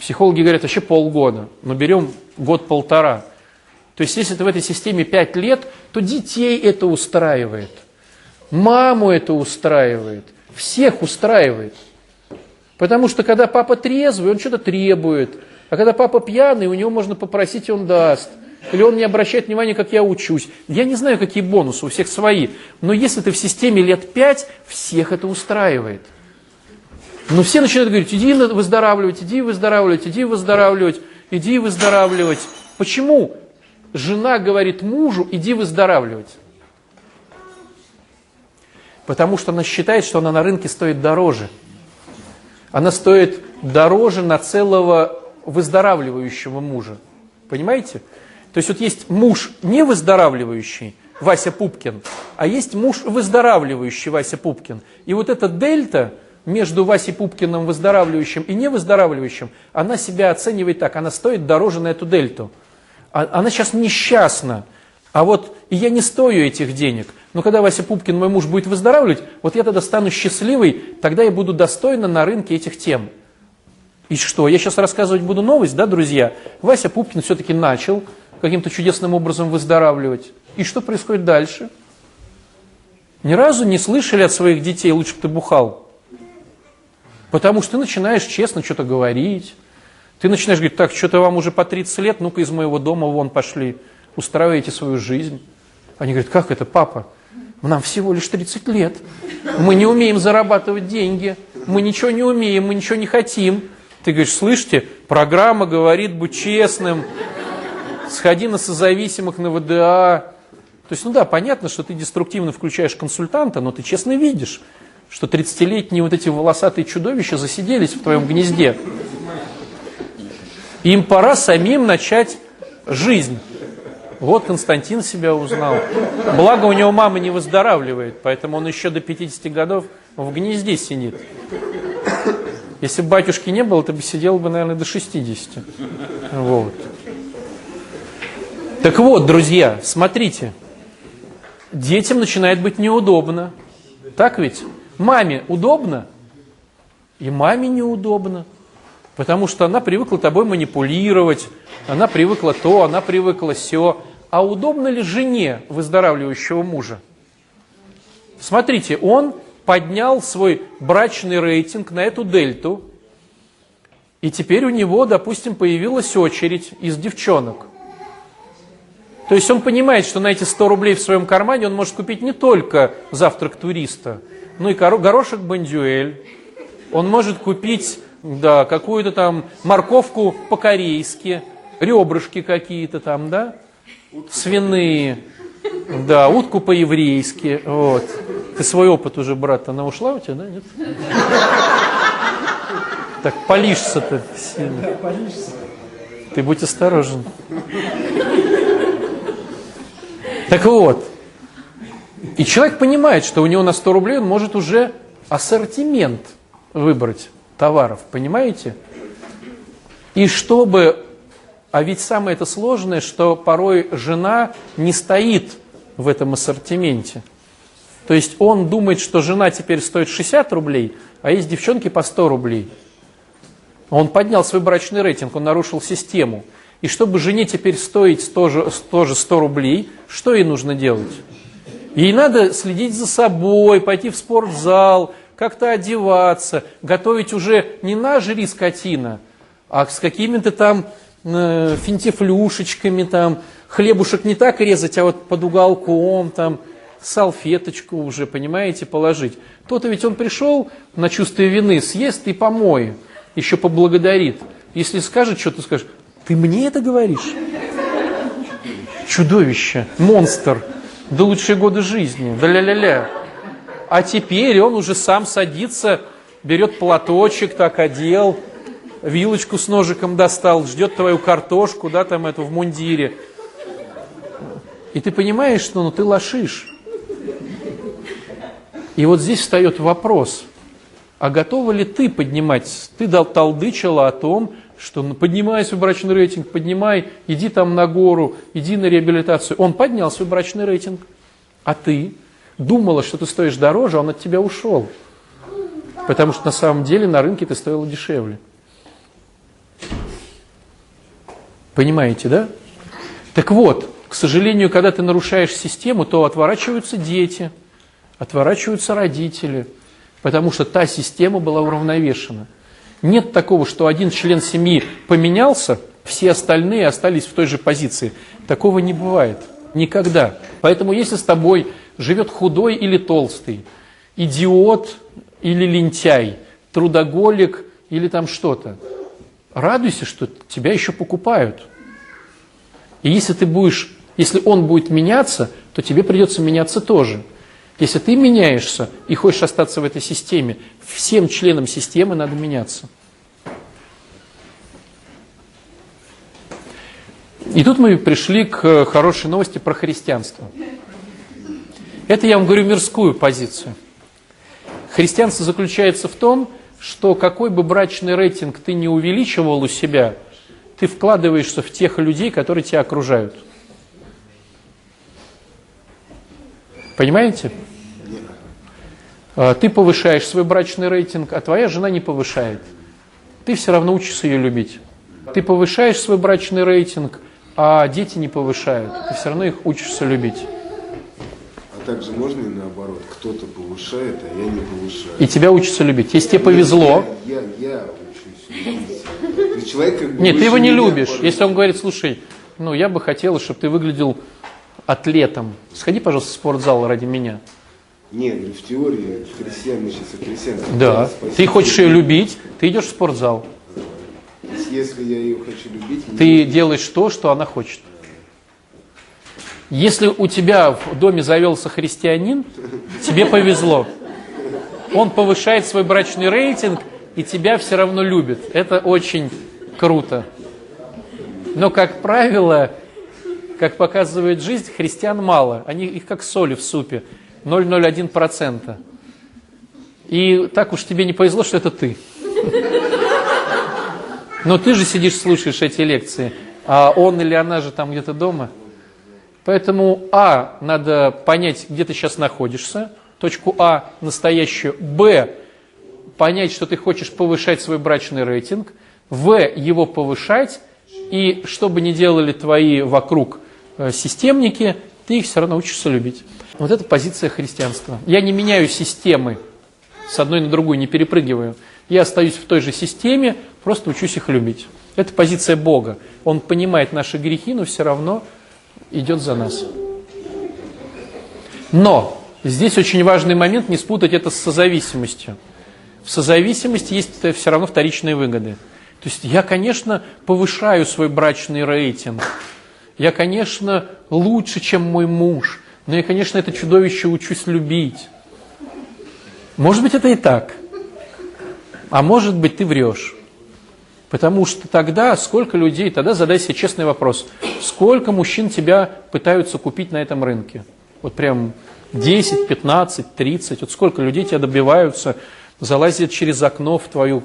психологи говорят вообще полгода, но берем год-полтора. То есть если ты в этой системе пять лет, то детей это устраивает – Маму это устраивает, всех устраивает. Потому что когда папа трезвый, он что-то требует. А когда папа пьяный, у него можно попросить, и он даст. Или он не обращает внимания, как я учусь. Я не знаю, какие бонусы, у всех свои. Но если ты в системе лет пять, всех это устраивает. Но все начинают говорить, иди выздоравливать, иди выздоравливать, иди выздоравливать, иди выздоравливать. Почему жена говорит мужу, иди выздоравливать? Потому что она считает, что она на рынке стоит дороже. Она стоит дороже на целого выздоравливающего мужа. Понимаете? То есть вот есть муж не выздоравливающий, Вася Пупкин, а есть муж выздоравливающий, Вася Пупкин. И вот эта дельта между Васей Пупкиным выздоравливающим и невыздоравливающим, она себя оценивает так, она стоит дороже на эту дельту. А, она сейчас несчастна. А вот и я не стою этих денег. Но когда Вася Пупкин, мой муж, будет выздоравливать, вот я тогда стану счастливой, тогда я буду достойна на рынке этих тем. И что, я сейчас рассказывать буду новость, да, друзья? Вася Пупкин все-таки начал каким-то чудесным образом выздоравливать. И что происходит дальше? Ни разу не слышали от своих детей, лучше бы ты бухал. Потому что ты начинаешь честно что-то говорить. Ты начинаешь говорить, так, что-то вам уже по 30 лет, ну-ка из моего дома вон пошли, устраиваете свою жизнь. Они говорят, как это, папа? Нам всего лишь 30 лет. Мы не умеем зарабатывать деньги. Мы ничего не умеем, мы ничего не хотим. Ты говоришь, слышите, программа говорит, будь честным, сходи на созависимых на ВДА. То есть, ну да, понятно, что ты деструктивно включаешь консультанта, но ты честно видишь, что 30-летние вот эти волосатые чудовища засиделись в твоем гнезде. Им пора самим начать жизнь. Вот Константин себя узнал. Благо у него мама не выздоравливает, поэтому он еще до 50 годов в гнезде сидит. Если бы батюшки не было, то бы сидел бы, наверное, до 60. Вот. Так вот, друзья, смотрите. Детям начинает быть неудобно. Так ведь? Маме удобно, и маме неудобно. Потому что она привыкла тобой манипулировать, она привыкла то, она привыкла все а удобно ли жене выздоравливающего мужа? Смотрите, он поднял свой брачный рейтинг на эту дельту, и теперь у него, допустим, появилась очередь из девчонок. То есть он понимает, что на эти 100 рублей в своем кармане он может купить не только завтрак туриста, но и горошек бандюэль. Он может купить да, какую-то там морковку по-корейски, ребрышки какие-то там, да, свиные, да, утку по-еврейски, вот. Ты свой опыт уже, брат, она ушла у тебя, да, нет? Так, полишься-то сильно. Ты будь осторожен. Так вот, и человек понимает, что у него на 100 рублей он может уже ассортимент выбрать товаров, понимаете? И чтобы а ведь самое это сложное, что порой жена не стоит в этом ассортименте. То есть он думает, что жена теперь стоит 60 рублей, а есть девчонки по 100 рублей. Он поднял свой брачный рейтинг, он нарушил систему. И чтобы жене теперь стоить тоже, тоже 100 рублей, что ей нужно делать? Ей надо следить за собой, пойти в спортзал, как-то одеваться, готовить уже не на жри скотина, а с какими-то там финтифлюшечками, там, хлебушек не так резать, а вот под уголком, там, салфеточку уже, понимаете, положить. То-то ведь он пришел на чувство вины, съест и помоет, еще поблагодарит. Если скажет что-то, скажешь, ты мне это говоришь? Чудовище, монстр, да лучшие годы жизни, да ля-ля-ля. А теперь он уже сам садится, берет платочек, так одел, вилочку с ножиком достал, ждет твою картошку, да, там эту в мундире. И ты понимаешь, что ну, ты лошишь. И вот здесь встает вопрос, а готова ли ты поднимать? Ты дал толдычила о том, что поднимай свой брачный рейтинг, поднимай, иди там на гору, иди на реабилитацию. Он поднял свой брачный рейтинг, а ты думала, что ты стоишь дороже, а он от тебя ушел. Потому что на самом деле на рынке ты стоила дешевле. Понимаете, да? Так вот, к сожалению, когда ты нарушаешь систему, то отворачиваются дети, отворачиваются родители, потому что та система была уравновешена. Нет такого, что один член семьи поменялся, все остальные остались в той же позиции. Такого не бывает. Никогда. Поэтому если с тобой живет худой или толстый, идиот или лентяй, трудоголик или там что-то, радуйся, что тебя еще покупают. И если ты будешь, если он будет меняться, то тебе придется меняться тоже. Если ты меняешься и хочешь остаться в этой системе, всем членам системы надо меняться. И тут мы пришли к хорошей новости про христианство. Это я вам говорю мирскую позицию. Христианство заключается в том, что какой бы брачный рейтинг ты не увеличивал у себя, ты вкладываешься в тех людей, которые тебя окружают. Понимаете? А, ты повышаешь свой брачный рейтинг, а твоя жена не повышает. Ты все равно учишься ее любить. Ты повышаешь свой брачный рейтинг, а дети не повышают. Ты все равно их учишься любить. А также можно и наоборот, кто-то повышает, а я не повышаю. И тебя учатся любить. Если тебе повезло... Я, я, я учусь любить. Человек как бы Нет, ты его не любишь. Если он говорит, слушай, ну я бы хотела, чтобы ты выглядел атлетом. Сходи, пожалуйста, в спортзал ради меня. Не, говорю, в теории христиан, мы сейчас о. Да. Спасибо. Ты хочешь ее любить, ты идешь в спортзал. Если я ее хочу любить, Ты делаешь то, что она хочет. Если у тебя в доме завелся христианин, тебе повезло. Он повышает свой брачный рейтинг, и тебя все равно любит. Это очень круто. Но, как правило, как показывает жизнь, христиан мало. Они их как соли в супе. 0,01%. И так уж тебе не повезло, что это ты. Но ты же сидишь, слушаешь эти лекции, а он или она же там где-то дома. Поэтому, а, надо понять, где ты сейчас находишься, точку А настоящую, б, понять, что ты хочешь повышать свой брачный рейтинг, в, его повышать, и что бы ни делали твои вокруг системники, ты их все равно учишься любить. Вот это позиция христианства. Я не меняю системы с одной на другую, не перепрыгиваю. Я остаюсь в той же системе, просто учусь их любить. Это позиция Бога. Он понимает наши грехи, но все равно идет за нас. Но здесь очень важный момент, не спутать это с созависимостью. В созависимости есть все равно вторичные выгоды. То есть я, конечно, повышаю свой брачный рейтинг. Я, конечно, лучше, чем мой муж. Но я, конечно, это чудовище учусь любить. Может быть, это и так. А может быть, ты врешь. Потому что тогда сколько людей, тогда задай себе честный вопрос. Сколько мужчин тебя пытаются купить на этом рынке? Вот прям 10, 15, 30. Вот сколько людей тебя добиваются, залазят через окно в твою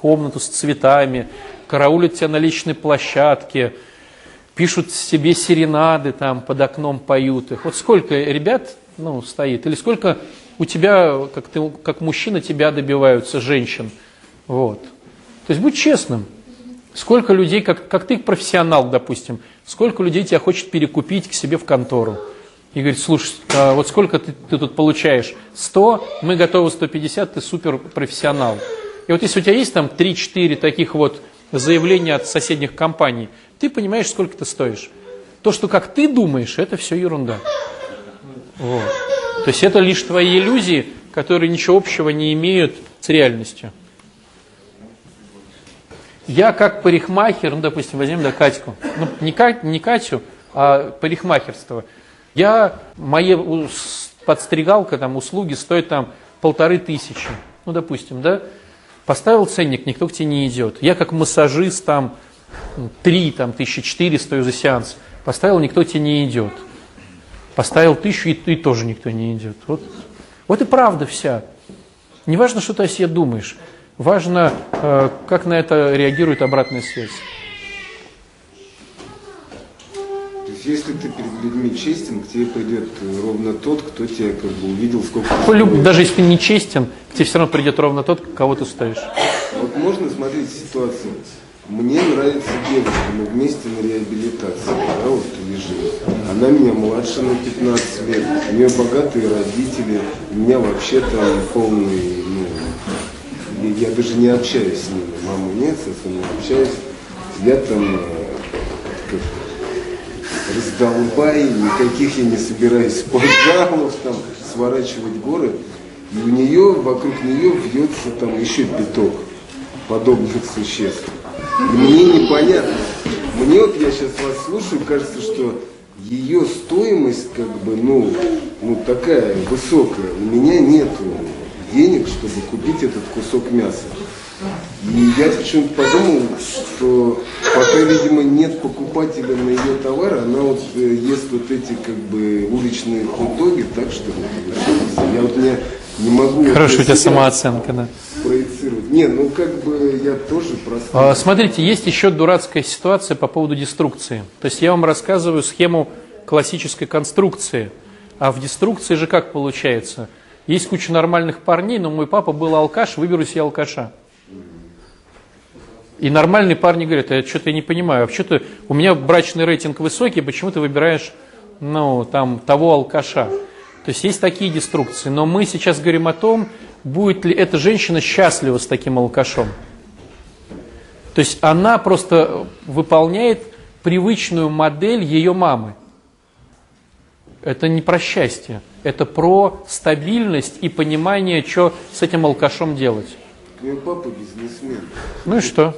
комнату с цветами, караулят тебя на личной площадке, пишут себе серенады там под окном поют их. Вот сколько ребят ну, стоит, или сколько у тебя, как, ты, как мужчина, тебя добиваются женщин. Вот. То есть будь честным. Сколько людей, как, как ты профессионал, допустим, сколько людей тебя хочет перекупить к себе в контору. И говорит, слушай, а вот сколько ты, ты тут получаешь? 100, мы готовы 150, ты супер профессионал. И вот если у тебя есть там 3-4 таких вот заявления от соседних компаний, ты понимаешь, сколько ты стоишь. То, что как ты думаешь, это все ерунда. Вот. То есть это лишь твои иллюзии, которые ничего общего не имеют с реальностью. Я как парикмахер, ну, допустим, возьмем да, Катьку, ну, не, Кать, не Катю, а парикмахерство. Я, моя подстригалка, там, услуги стоят там полторы тысячи, ну, допустим, да, поставил ценник, никто к тебе не идет. Я как массажист, там, три, там, тысячи четыре стою за сеанс, поставил, никто тебе не идет. Поставил тысячу, и, и тоже никто не идет. Вот, вот и правда вся. Не важно, что ты о себе думаешь. Важно, э, как на это реагирует обратная связь. То есть, если ты перед людьми честен, к тебе придет ровно тот, кто тебя как бы увидел, сколько ты стоишь. Даже если ты не честен, к тебе все равно придет ровно тот, кого ты стоишь. Вот можно смотреть ситуацию. Мне нравится девушка, мы вместе на реабилитации, да, вот лежим. Она меня младше на 15 лет, у нее богатые родители, у меня вообще там полный, ну, я, даже не общаюсь с ними, мамы нет, с не общаюсь. Я там э, как, раздолбай, никаких я не собираюсь спортзалов, там, сворачивать горы. И у нее, вокруг нее вьется там еще пяток подобных существ. Мне непонятно. Мне вот я сейчас вас слушаю, кажется, что ее стоимость как бы, ну, ну такая высокая. У меня нету денег, чтобы купить этот кусок мяса. И я почему-то подумал, что пока, видимо, нет покупателя на ее товар, она вот э, ест вот эти как бы уличные хот-доги, так что ли, получается. Я вот не, не могу... Хорошая у тебя самооценка, да. проецировать. Не, ну как бы я тоже просто... А, Смотрите, есть еще дурацкая ситуация по поводу деструкции. То есть я вам рассказываю схему классической конструкции. А в деструкции же как получается? Есть куча нормальных парней, но мой папа был алкаш, выберу себе алкаша. И нормальные парни говорят, я что-то не понимаю, а вообще-то у меня брачный рейтинг высокий, почему ты выбираешь, ну, там, того алкаша? То есть есть такие деструкции, но мы сейчас говорим о том, будет ли эта женщина счастлива с таким алкашом. То есть она просто выполняет привычную модель ее мамы. Это не про счастье, это про стабильность и понимание, что с этим алкашом делать. Меня папа бизнесмен. Ну и что?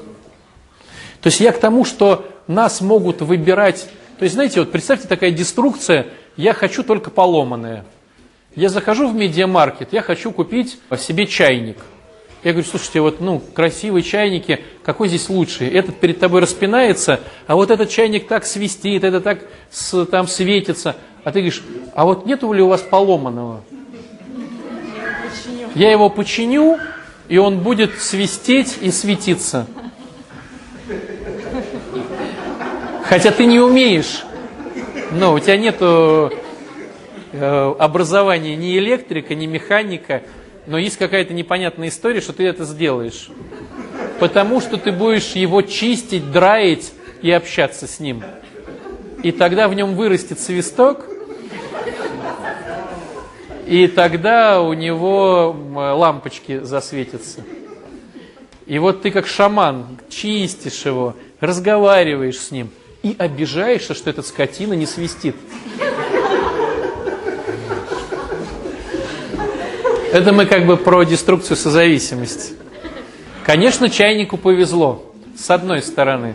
То есть я к тому, что нас могут выбирать. То есть, знаете, вот представьте такая деструкция, я хочу только поломанное. Я захожу в медиамаркет, я хочу купить себе чайник. Я говорю, слушайте, вот ну, красивые чайники, какой здесь лучший? Этот перед тобой распинается, а вот этот чайник так свистит, это так с- там светится. А ты говоришь, а вот нету ли у вас поломанного? Я его починю, и он будет свистеть и светиться. Хотя ты не умеешь. Но у тебя нету э, образования ни электрика, ни механика, но есть какая-то непонятная история, что ты это сделаешь. Потому что ты будешь его чистить, драить и общаться с ним. И тогда в нем вырастет свисток, и тогда у него лампочки засветятся. И вот ты как шаман чистишь его, разговариваешь с ним и обижаешься, что этот скотина не свистит. Это мы как бы про деструкцию созависимости. Конечно, чайнику повезло, с одной стороны.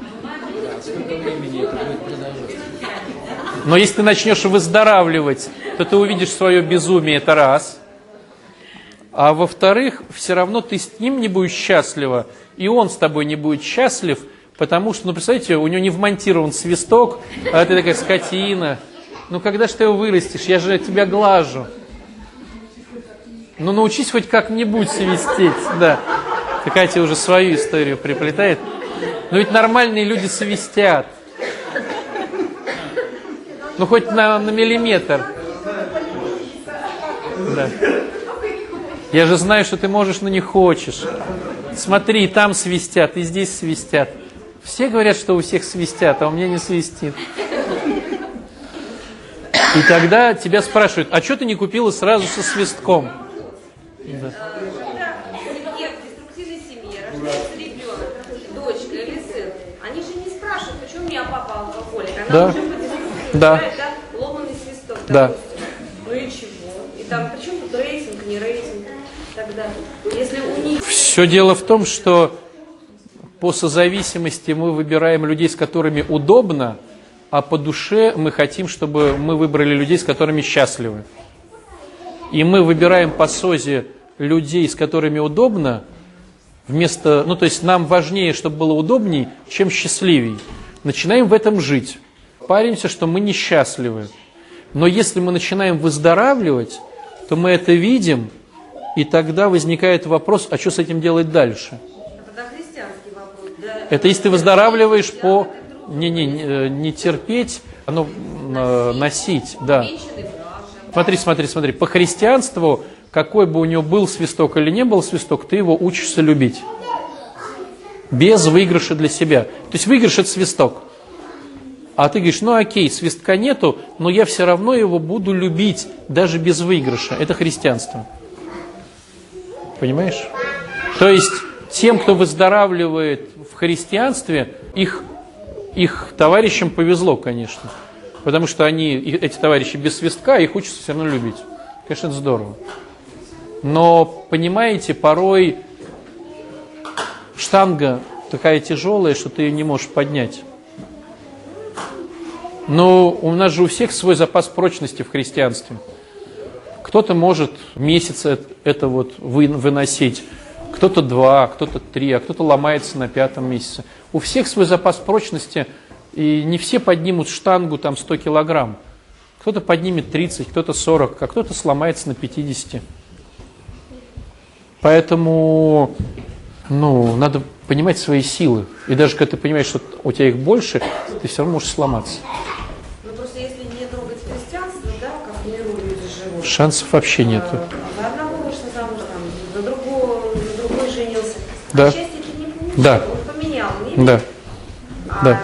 Но если ты начнешь выздоравливать, то ты увидишь свое безумие, это раз. А во-вторых, все равно ты с ним не будешь счастлива, и он с тобой не будет счастлив, потому что, ну, представляете, у него не вмонтирован свисток, а ты такая скотина. Ну, когда же ты его вырастешь? Я же тебя глажу. Ну, научись хоть как-нибудь свистеть, да. Так Катя уже свою историю приплетает. Но ведь нормальные люди свистят. Ну, хоть на, на миллиметр. Да. Я же знаю, что ты можешь, но не хочешь. Смотри, там свистят, и здесь свистят. Все говорят, что у всех свистят, а у меня не свистит. И тогда тебя спрашивают, а что ты не купила сразу со свистком? Да. семье, в деструктивной семье рождается ребенок, дочка или сын, они же не спрашивают, почему у меня папа алкоголик. Она Да. уже по деструктивной Да. да, ломаный свисток, Да. допустим. Ну и чего? И там, причем тут рейтинг, не рейтинг, далее. Если у них Все дело в том, что по созависимости мы выбираем людей, с которыми удобно, а по душе мы хотим, чтобы мы выбрали людей, с которыми счастливы. И мы выбираем по созе людей, с которыми удобно, вместо, ну то есть нам важнее, чтобы было удобней, чем счастливей. Начинаем в этом жить. Паримся, что мы несчастливы. Но если мы начинаем выздоравливать, то мы это видим, и тогда возникает вопрос, а что с этим делать дальше? Это если ты выздоравливаешь по не, не, не, не терпеть, ну, э, носить, да. Смотри, смотри, смотри. По христианству, какой бы у него был свисток или не был свисток, ты его учишься любить. Без выигрыша для себя. То есть выигрыш это свисток. А ты говоришь, ну окей, свистка нету, но я все равно его буду любить, даже без выигрыша. Это христианство. Понимаешь? То есть тем, кто выздоравливает в христианстве, их, их товарищам повезло, конечно. Потому что они, эти товарищи без свистка, их учатся все равно любить. Конечно, это здорово. Но, понимаете, порой штанга такая тяжелая, что ты ее не можешь поднять. Но у нас же у всех свой запас прочности в христианстве. Кто-то может месяц эт- это вот вы- выносить, кто-то два, кто-то три, а кто-то ломается на пятом месяце. У всех свой запас прочности, и не все поднимут штангу там 100 килограмм. Кто-то поднимет 30, кто-то 40, а кто-то сломается на 50. Поэтому, ну, надо понимать свои силы. И даже когда ты понимаешь, что у тебя их больше, ты все равно можешь сломаться. Ну просто если не трогать христианство, да, как в миру люди живут. Шансов вообще нету. а, За одного вышла замуж, там, за другого, за другой женился. Да. А счастье ты не получил, Да. он поменял мир, Да, а да.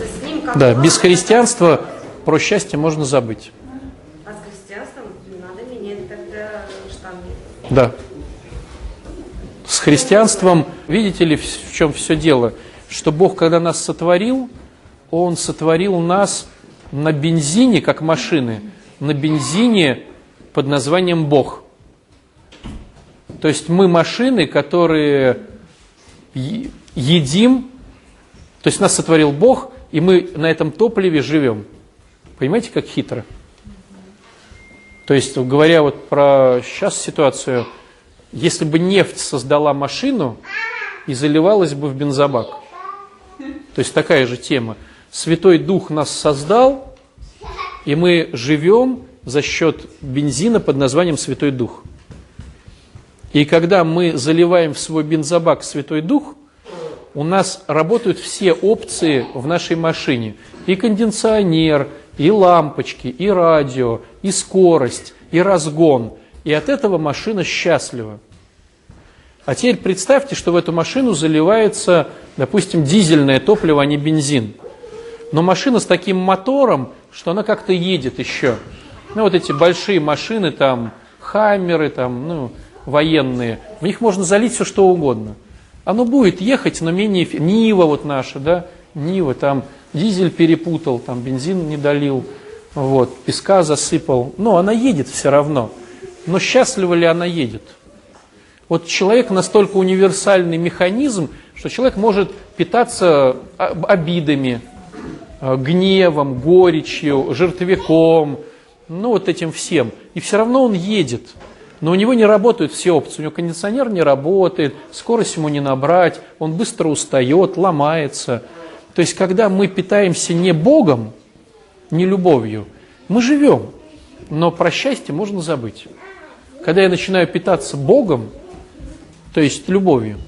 с ним как да. Без христианства про счастье можно забыть. А с христианством надо менять тогда штанги. Да. Христианством, видите ли, в чем все дело? Что Бог, когда нас сотворил, Он сотворил нас на бензине, как машины, на бензине под названием Бог. То есть мы машины, которые едим, то есть нас сотворил Бог, и мы на этом топливе живем. Понимаете, как хитро? То есть, говоря вот про сейчас ситуацию, если бы нефть создала машину и заливалась бы в бензобак. То есть такая же тема. Святой Дух нас создал, и мы живем за счет бензина под названием Святой Дух. И когда мы заливаем в свой бензобак Святой Дух, у нас работают все опции в нашей машине. И кондиционер, и лампочки, и радио, и скорость, и разгон. И от этого машина счастлива. А теперь представьте, что в эту машину заливается, допустим, дизельное топливо, а не бензин. Но машина с таким мотором, что она как-то едет еще. Ну, вот эти большие машины, там, хаммеры, там, ну, военные, в них можно залить все, что угодно. Оно будет ехать, но менее... Нива вот наша, да, Нива, там, дизель перепутал, там, бензин не долил, вот, песка засыпал. Но она едет все равно. Но счастлива ли она едет? Вот человек настолько универсальный механизм, что человек может питаться а, обидами, а, гневом, горечью, жертвяком, ну вот этим всем. И все равно он едет. Но у него не работают все опции. У него кондиционер не работает, скорость ему не набрать, он быстро устает, ломается. То есть, когда мы питаемся не Богом, не любовью, мы живем, но про счастье можно забыть. Когда я начинаю питаться Богом, то есть любовью,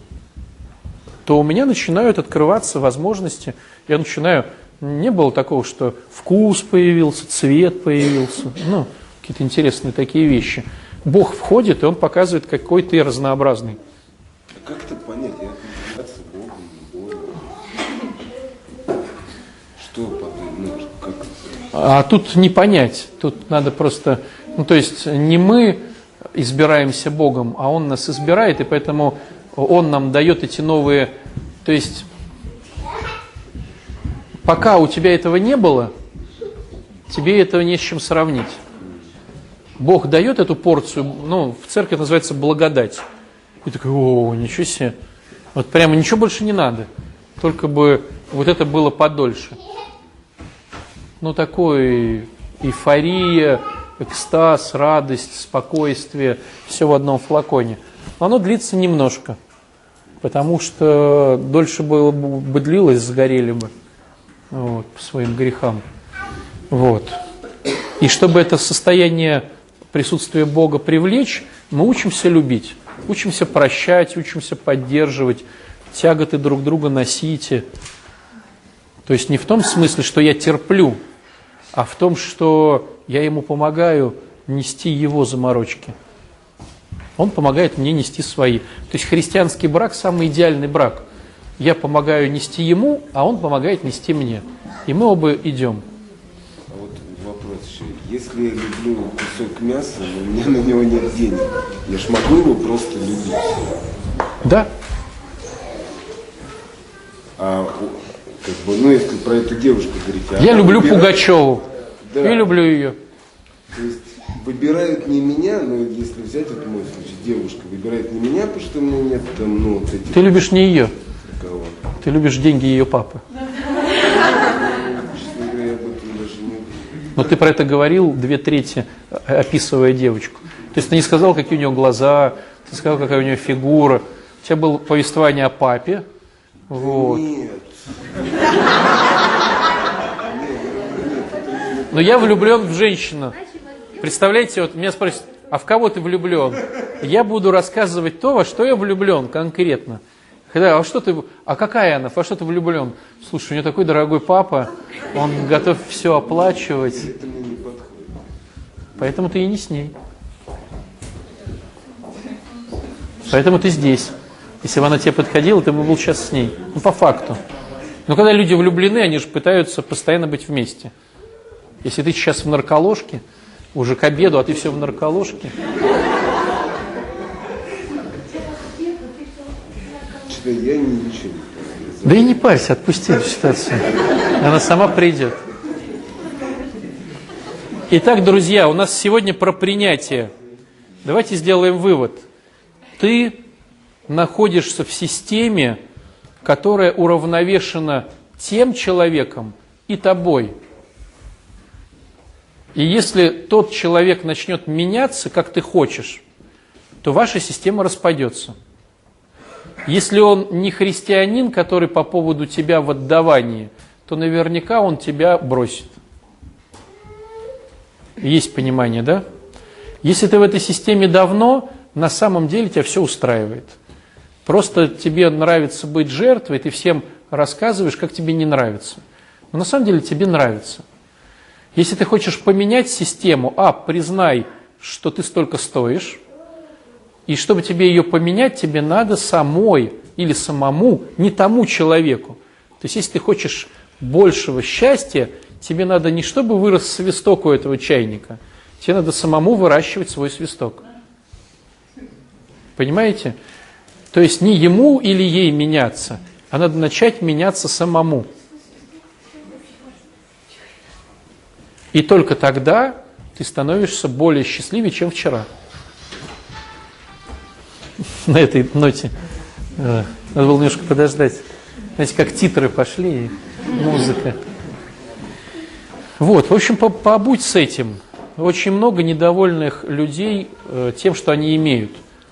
то у меня начинают открываться возможности. Я начинаю, не было такого, что вкус появился, цвет появился, ну, какие-то интересные такие вещи. Бог входит, и Он показывает, какой ты разнообразный. А как это понять? Я питаться Богом, Богом. Что потом, ну, как? А тут не понять, тут надо просто, ну то есть не мы избираемся Богом, а Он нас избирает, и поэтому Он нам дает эти новые, то есть пока у тебя этого не было, тебе этого не с чем сравнить. Бог дает эту порцию, ну, в церкви это называется благодать. И такой, о, ничего себе. Вот прямо ничего больше не надо. Только бы вот это было подольше. Ну, такой эйфория, экстаз, радость, спокойствие, все в одном флаконе. Но оно длится немножко, потому что дольше было бы длилось, сгорели бы вот, по своим грехам. Вот. И чтобы это состояние присутствия Бога привлечь, мы учимся любить, учимся прощать, учимся поддерживать, тяготы друг друга носите. То есть не в том смысле, что я терплю, а в том, что я ему помогаю нести его заморочки. Он помогает мне нести свои. То есть христианский брак самый идеальный брак. Я помогаю нести ему, а он помогает нести мне. И мы оба идем. А вот вопрос еще. Если я люблю кусок мяса, но у меня на него нет денег, я ж могу его просто любить? Да, А как бы, ну если про эту девушку говорить, а я люблю Пугачеву. Да. Я люблю ее. То есть выбирают не меня, но если взять вот мой случай, девушка выбирает не меня, потому что у меня нет там, ну, вот этих Ты любишь не ее, кого. ты любишь деньги ее папы. Но ты про это говорил две трети, описывая девочку. То есть ты не сказал, какие у нее глаза, ты сказал, какая у нее фигура. У тебя было повествование о папе. Вот. Нет. Но я влюблен в женщину. Представляете, вот меня спросят, а в кого ты влюблен? Я буду рассказывать то, во что я влюблен конкретно. Когда, а что ты, а какая она, во что ты влюблен? Слушай, у нее такой дорогой папа, он готов все оплачивать. Поэтому ты и не с ней. Поэтому ты здесь. Если бы она тебе подходила, ты бы был сейчас с ней. Ну, по факту. Но когда люди влюблены, они же пытаются постоянно быть вместе. Если ты сейчас в нарколожке, уже к обеду, а ты все в нарколожке, Что-то я ничего не да и не парься, отпусти эту ситуацию. Она сама придет. Итак, друзья, у нас сегодня про принятие. Давайте сделаем вывод. Ты находишься в системе, которая уравновешена тем человеком и тобой. И если тот человек начнет меняться, как ты хочешь, то ваша система распадется. Если он не христианин, который по поводу тебя в отдавании, то наверняка он тебя бросит. Есть понимание, да? Если ты в этой системе давно, на самом деле тебя все устраивает. Просто тебе нравится быть жертвой, ты всем рассказываешь, как тебе не нравится. Но на самом деле тебе нравится. Если ты хочешь поменять систему, а, признай, что ты столько стоишь, и чтобы тебе ее поменять, тебе надо самой или самому, не тому человеку. То есть, если ты хочешь большего счастья, тебе надо не чтобы вырос свисток у этого чайника, тебе надо самому выращивать свой свисток. Понимаете? То есть не ему или ей меняться, а надо начать меняться самому. И только тогда ты становишься более счастливее, чем вчера. <laughs> На этой ноте э, надо было немножко подождать. Знаете, как титры пошли, и музыка. Вот, в общем, по- побудь с этим. Очень много недовольных людей э, тем, что они имеют.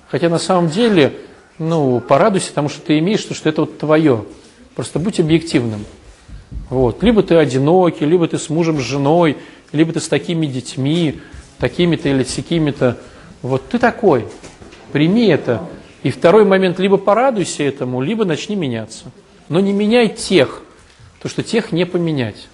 Хотя на самом деле, ну, порадуйся тому, что ты имеешь, потому что это вот твое. Просто будь объективным. Вот. Либо ты одинокий, либо ты с мужем, с женой, либо ты с такими детьми, такими-то или сякими-то. Вот ты такой. Прими это. И второй момент, либо порадуйся этому, либо начни меняться. Но не меняй тех, потому что тех не поменять.